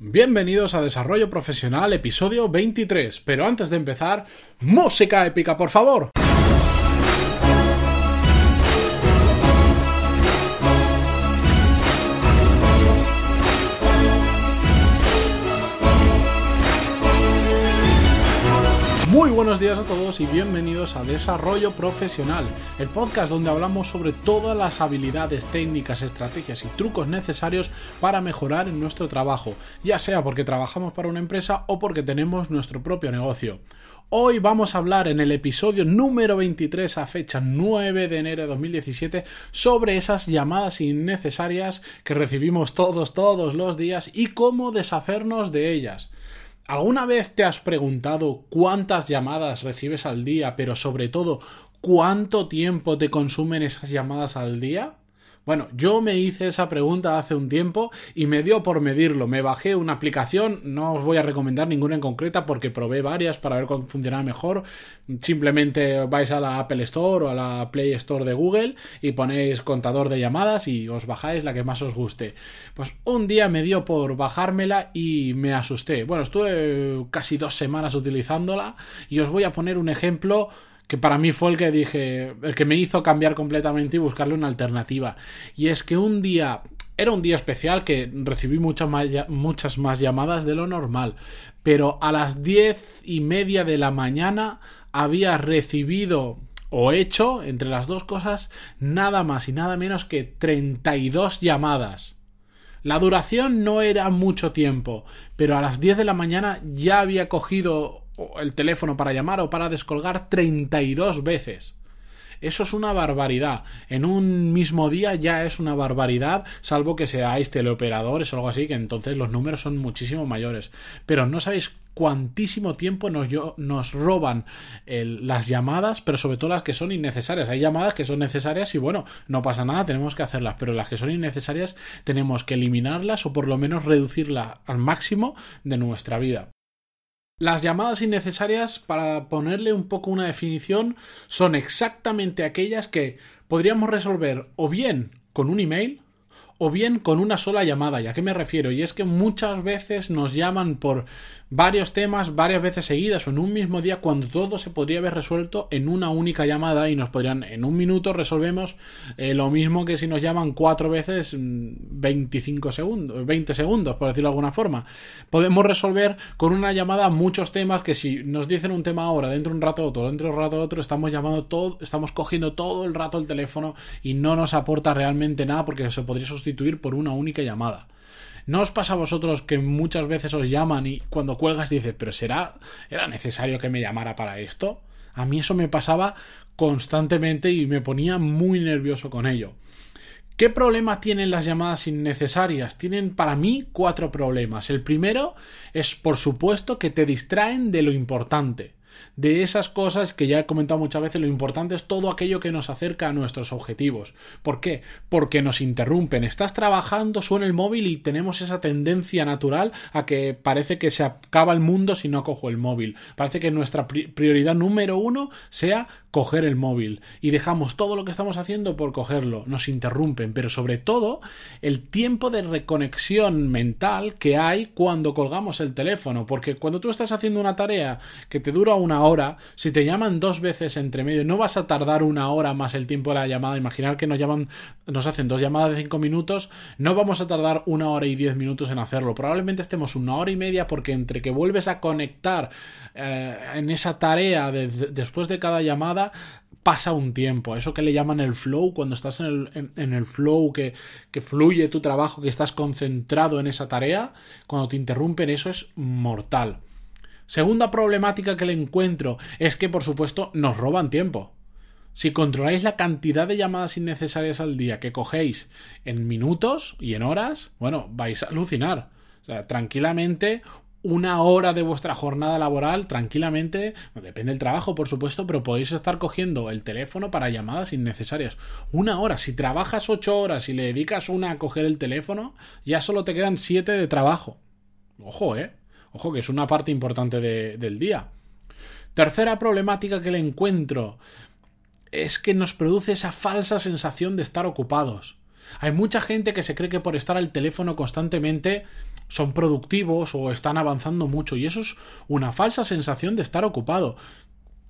Bienvenidos a Desarrollo Profesional, episodio 23. Pero antes de empezar, música épica, por favor. Buenos días a todos y bienvenidos a Desarrollo Profesional, el podcast donde hablamos sobre todas las habilidades, técnicas, estrategias y trucos necesarios para mejorar en nuestro trabajo, ya sea porque trabajamos para una empresa o porque tenemos nuestro propio negocio. Hoy vamos a hablar en el episodio número 23 a fecha 9 de enero de 2017 sobre esas llamadas innecesarias que recibimos todos todos los días y cómo deshacernos de ellas. ¿Alguna vez te has preguntado cuántas llamadas recibes al día, pero sobre todo cuánto tiempo te consumen esas llamadas al día? Bueno, yo me hice esa pregunta hace un tiempo y me dio por medirlo. Me bajé una aplicación, no os voy a recomendar ninguna en concreta porque probé varias para ver cómo funcionaba mejor. Simplemente vais a la Apple Store o a la Play Store de Google y ponéis contador de llamadas y os bajáis la que más os guste. Pues un día me dio por bajármela y me asusté. Bueno, estuve casi dos semanas utilizándola y os voy a poner un ejemplo que para mí fue el que dije, el que me hizo cambiar completamente y buscarle una alternativa. Y es que un día, era un día especial que recibí muchas más, muchas más llamadas de lo normal, pero a las diez y media de la mañana había recibido o hecho, entre las dos cosas, nada más y nada menos que 32 llamadas. La duración no era mucho tiempo, pero a las 10 de la mañana ya había cogido el teléfono para llamar o para descolgar 32 veces. Eso es una barbaridad. En un mismo día ya es una barbaridad, salvo que seáis teleoperadores o algo así, que entonces los números son muchísimo mayores. Pero no sabéis cuantísimo tiempo nos, nos roban las llamadas, pero sobre todo las que son innecesarias. Hay llamadas que son necesarias y bueno, no pasa nada, tenemos que hacerlas, pero las que son innecesarias tenemos que eliminarlas o por lo menos reducirlas al máximo de nuestra vida. Las llamadas innecesarias, para ponerle un poco una definición, son exactamente aquellas que podríamos resolver o bien con un email o bien con una sola llamada. ¿Y a qué me refiero? Y es que muchas veces nos llaman por varios temas varias veces seguidas o en un mismo día cuando todo se podría haber resuelto en una única llamada y nos podrían en un minuto resolvemos eh, lo mismo que si nos llaman cuatro veces 25 mm, segundos 20 segundos por decirlo de alguna forma. Podemos resolver con una llamada muchos temas que si nos dicen un tema ahora dentro de un rato otro dentro de un rato otro estamos llamando todo estamos cogiendo todo el rato el teléfono y no nos aporta realmente nada porque se podría sustituir por una única llamada ¿No os pasa a vosotros que muchas veces os llaman y cuando cuelgas dices, pero será, era necesario que me llamara para esto? A mí eso me pasaba constantemente y me ponía muy nervioso con ello. ¿Qué problema tienen las llamadas innecesarias? Tienen para mí cuatro problemas. El primero es, por supuesto, que te distraen de lo importante de esas cosas que ya he comentado muchas veces, lo importante es todo aquello que nos acerca a nuestros objetivos. ¿Por qué? Porque nos interrumpen. Estás trabajando, suena el móvil y tenemos esa tendencia natural a que parece que se acaba el mundo si no cojo el móvil. Parece que nuestra prioridad número uno sea coger el móvil y dejamos todo lo que estamos haciendo por cogerlo. Nos interrumpen, pero sobre todo el tiempo de reconexión mental que hay cuando colgamos el teléfono. Porque cuando tú estás haciendo una tarea que te dura una hora, si te llaman dos veces entre medio, no vas a tardar una hora más el tiempo de la llamada. Imaginar que nos llaman, nos hacen dos llamadas de cinco minutos, no vamos a tardar una hora y diez minutos en hacerlo. Probablemente estemos una hora y media porque entre que vuelves a conectar eh, en esa tarea después de cada llamada, pasa un tiempo. Eso que le llaman el flow, cuando estás en el, en el flow, que, que, fluye tu trabajo, que estás concentrado en esa tarea, cuando te interrumpen, eso es mortal. Segunda problemática que le encuentro es que, por supuesto, nos roban tiempo. Si controláis la cantidad de llamadas innecesarias al día que cogéis en minutos y en horas, bueno, vais a alucinar. O sea, tranquilamente, una hora de vuestra jornada laboral, tranquilamente, depende del trabajo, por supuesto, pero podéis estar cogiendo el teléfono para llamadas innecesarias. Una hora. Si trabajas ocho horas y le dedicas una a coger el teléfono, ya solo te quedan siete de trabajo. Ojo, eh. Ojo, que es una parte importante del día. Tercera problemática que le encuentro es que nos produce esa falsa sensación de estar ocupados. Hay mucha gente que se cree que por estar al teléfono constantemente son productivos o están avanzando mucho y eso es una falsa sensación de estar ocupado.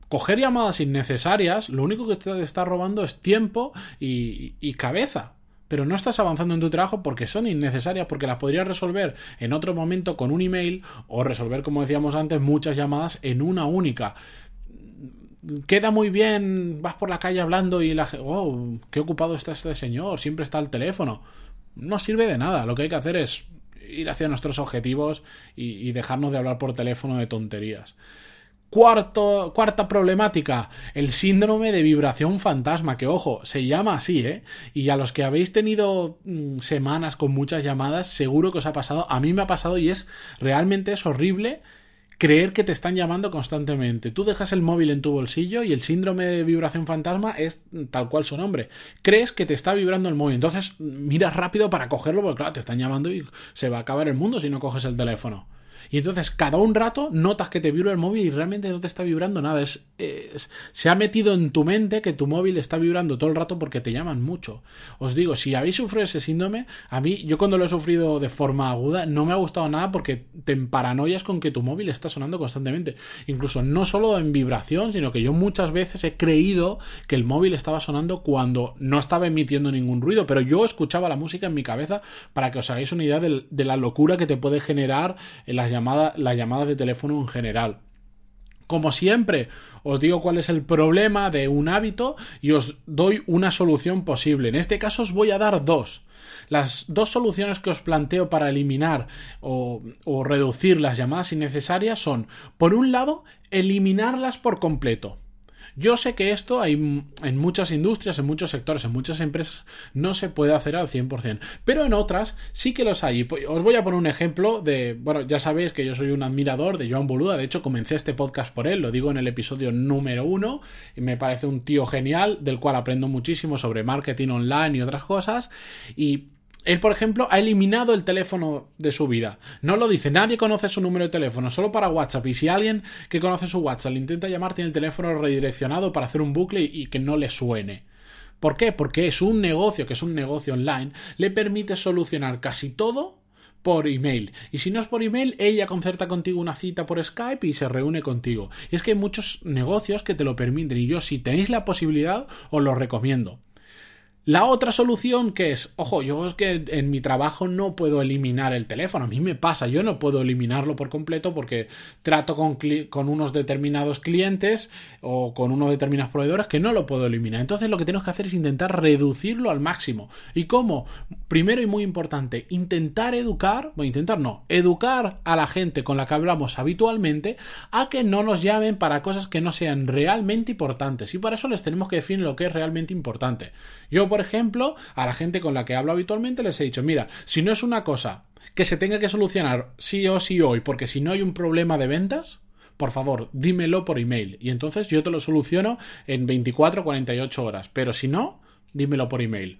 Coger llamadas innecesarias, lo único que te está robando es tiempo y, y cabeza pero no estás avanzando en tu trabajo porque son innecesarias, porque las podrías resolver en otro momento con un email o resolver, como decíamos antes, muchas llamadas en una única. Queda muy bien, vas por la calle hablando y la oh, qué ocupado está este señor, siempre está al teléfono. No sirve de nada, lo que hay que hacer es ir hacia nuestros objetivos y, y dejarnos de hablar por teléfono de tonterías. Cuarto, cuarta problemática, el síndrome de vibración fantasma, que ojo, se llama así, ¿eh? Y a los que habéis tenido mm, semanas con muchas llamadas, seguro que os ha pasado, a mí me ha pasado y es realmente es horrible creer que te están llamando constantemente. Tú dejas el móvil en tu bolsillo y el síndrome de vibración fantasma es tal cual su nombre. Crees que te está vibrando el móvil, entonces miras rápido para cogerlo porque claro, te están llamando y se va a acabar el mundo si no coges el teléfono. Y entonces cada un rato notas que te vibra el móvil y realmente no te está vibrando nada. Es, se ha metido en tu mente que tu móvil está vibrando todo el rato porque te llaman mucho. Os digo, si habéis sufrido ese síndrome, a mí, yo cuando lo he sufrido de forma aguda, no me ha gustado nada porque te paranoias con que tu móvil está sonando constantemente. Incluso no solo en vibración, sino que yo muchas veces he creído que el móvil estaba sonando cuando no estaba emitiendo ningún ruido, pero yo escuchaba la música en mi cabeza para que os hagáis una idea de, de la locura que te puede generar en las las llamadas de teléfono en general. Como siempre, os digo cuál es el problema de un hábito y os doy una solución posible. En este caso os voy a dar dos. Las dos soluciones que os planteo para eliminar o, o reducir las llamadas innecesarias son, por un lado, eliminarlas por completo. Yo sé que esto hay en muchas industrias, en muchos sectores, en muchas empresas no se puede hacer al 100%, pero en otras sí que los hay. Os voy a poner un ejemplo de, bueno, ya sabéis que yo soy un admirador de Joan Boluda, de hecho comencé este podcast por él, lo digo en el episodio número uno, y me parece un tío genial, del cual aprendo muchísimo sobre marketing online y otras cosas, y él, por ejemplo, ha eliminado el teléfono de su vida. No lo dice, nadie conoce su número de teléfono, solo para WhatsApp. Y si alguien que conoce su WhatsApp le intenta llamar, tiene el teléfono redireccionado para hacer un bucle y que no le suene. ¿Por qué? Porque es un negocio, que es un negocio online, le permite solucionar casi todo por email. Y si no es por email, ella concerta contigo una cita por Skype y se reúne contigo. Y es que hay muchos negocios que te lo permiten y yo si tenéis la posibilidad os lo recomiendo. La otra solución que es, ojo, yo es que en mi trabajo no puedo eliminar el teléfono, a mí me pasa, yo no puedo eliminarlo por completo porque trato con, con unos determinados clientes o con unos determinados proveedores que no lo puedo eliminar. Entonces lo que tenemos que hacer es intentar reducirlo al máximo. ¿Y cómo? Primero y muy importante, intentar educar, bueno, intentar no, educar a la gente con la que hablamos habitualmente a que no nos llamen para cosas que no sean realmente importantes. Y para eso les tenemos que definir lo que es realmente importante. Yo, por ejemplo, a la gente con la que hablo habitualmente les he dicho, mira, si no es una cosa que se tenga que solucionar sí o sí hoy, porque si no hay un problema de ventas, por favor, dímelo por email. Y entonces yo te lo soluciono en 24 o 48 horas. Pero si no, dímelo por email.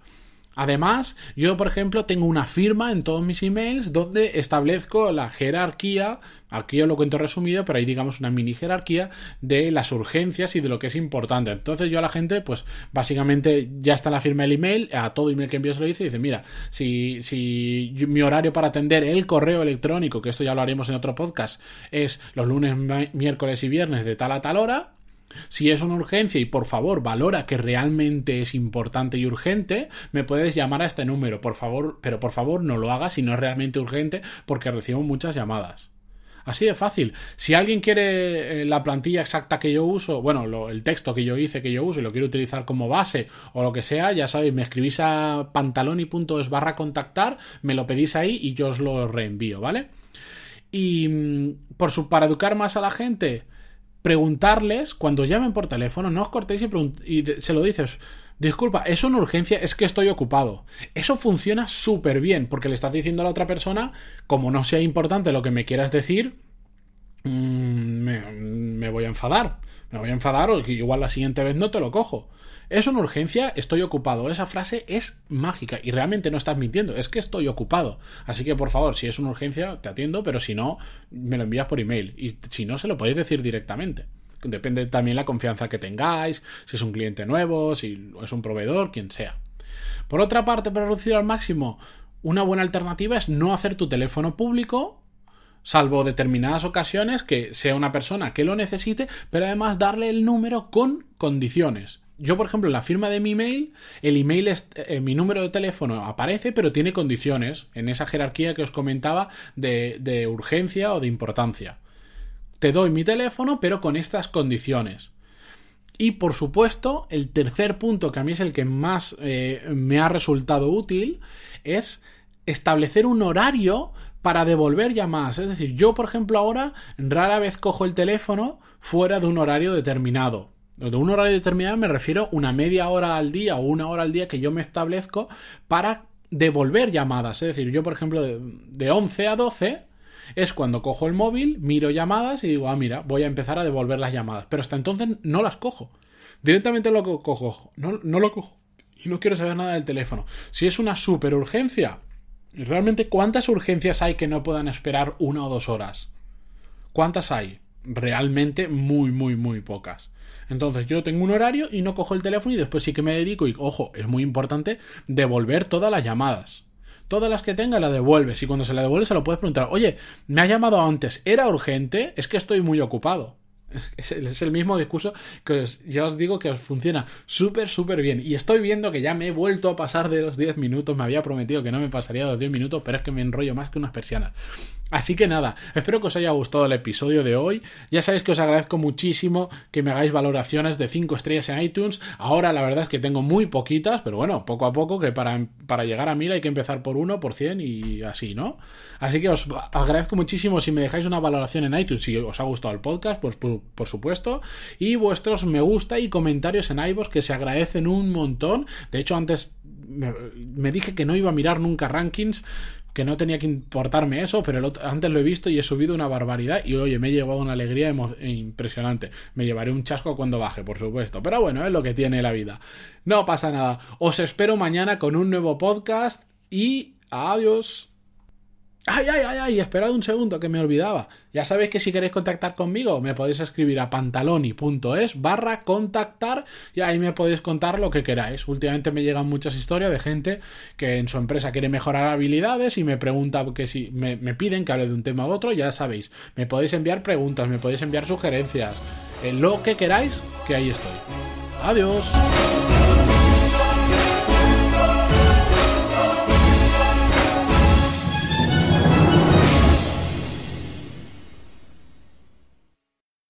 Además, yo, por ejemplo, tengo una firma en todos mis emails donde establezco la jerarquía, aquí os lo cuento resumido, pero hay digamos una mini jerarquía de las urgencias y de lo que es importante. Entonces yo a la gente, pues básicamente ya está la firma del email, a todo email que envío se lo dice dice, mira, si, si mi horario para atender el correo electrónico, que esto ya lo haremos en otro podcast, es los lunes, miércoles y viernes de tal a tal hora, si es una urgencia y por favor valora que realmente es importante y urgente, me puedes llamar a este número, por favor, pero por favor no lo hagas si no es realmente urgente porque recibo muchas llamadas. Así de fácil. Si alguien quiere eh, la plantilla exacta que yo uso, bueno, el texto que yo hice, que yo uso y lo quiero utilizar como base o lo que sea, ya sabéis, me escribís a pantaloni.es barra contactar, me lo pedís ahí y yo os lo reenvío, ¿vale? Y mm, por su, para educar más a la gente, preguntarles, cuando llamen por teléfono, no os cortéis y, se lo dices. Disculpa, es una urgencia, es que estoy ocupado. Eso funciona súper bien, porque le estás diciendo a la otra persona, como no sea importante lo que me quieras decir, mm, me, me voy a enfadar. Me voy a enfadar o igual la siguiente vez no te lo cojo. Es una urgencia, estoy ocupado. Esa frase es mágica y realmente no estás mintiendo, es que estoy ocupado. Así que por favor, si es una urgencia, te atiendo, pero si no, me lo envías por email. Y si no, se lo podéis decir directamente. Depende también la confianza que tengáis, si es un cliente nuevo, si es un proveedor, quien sea. Por otra parte, para reducir al máximo, una buena alternativa es no hacer tu teléfono público, salvo determinadas ocasiones que sea una persona que lo necesite, pero además darle el número con condiciones. Yo, por ejemplo, en la firma de mi email, el email, es, eh, mi número de teléfono aparece, pero tiene condiciones en esa jerarquía que os comentaba de, urgencia o de importancia. Te doy mi teléfono, pero con estas condiciones. Y por supuesto, el tercer punto, que a mí es el que más eh, me ha resultado útil, es establecer un horario para devolver llamadas. Es decir, yo, por ejemplo, ahora rara vez cojo el teléfono fuera de un horario determinado. De un horario determinado me refiero una media hora al día o una hora al día que yo me establezco para devolver llamadas. Es decir, yo, por ejemplo, de, de 11 a 12 es cuando cojo el móvil, miro llamadas y digo, ah, mira, voy a empezar a devolver las llamadas. Pero hasta entonces no las cojo. Directamente lo cojo. No, no lo cojo. Y no quiero saber nada del teléfono. Si es una super urgencia, ¿realmente cuántas urgencias hay que no puedan esperar una o dos horas? ¿Cuántas hay? Realmente muy, muy, muy pocas. Entonces yo tengo un horario y no cojo el teléfono y después sí que me dedico y, ojo, es muy importante devolver todas las llamadas. Todas las que tenga la devuelves y cuando se la devuelves se lo puedes preguntar, oye, me ha llamado antes, ¿era urgente? Es que estoy muy ocupado. Es el mismo discurso que ya os digo que os funciona súper, súper bien. Y estoy viendo que ya me he vuelto a pasar de los 10 minutos. Me había prometido que no me pasaría de los 10 minutos, pero es que me enrollo más que unas persianas. Así que nada, espero que os haya gustado el episodio de hoy. Ya sabéis que os agradezco muchísimo que me hagáis valoraciones de 5 estrellas en iTunes. Ahora la verdad es que tengo muy poquitas, pero bueno, poco a poco, que para, para llegar a 1000 hay que empezar por 1, por 100 y así, ¿no? Así que os agradezco muchísimo si me dejáis una valoración en iTunes, si os ha gustado el podcast, pues por, por supuesto, y vuestros me gusta y comentarios en iVoox que se agradecen un montón. De hecho, antes me, dije que no iba a mirar nunca rankings que no tenía que importarme eso, pero antes lo he visto y he subido una barbaridad y oye, me he llevado una alegría impresionante. Me llevaré un chasco cuando baje, por supuesto, pero bueno, es lo que tiene la vida. No pasa nada. Os espero mañana con un nuevo podcast y adiós. ¡Ay, ay, ay, ay! Esperad un segundo que me olvidaba. Ya sabéis que si queréis contactar conmigo me podéis escribir a pantaloni.es barra contactar y ahí me podéis contar lo que queráis. Últimamente me llegan muchas historias de gente que en su empresa quiere mejorar habilidades y me pregunta que si me, me piden que hable de un tema u otro, ya sabéis. Me podéis enviar preguntas, me podéis enviar sugerencias, en lo que queráis, que ahí estoy. Adiós.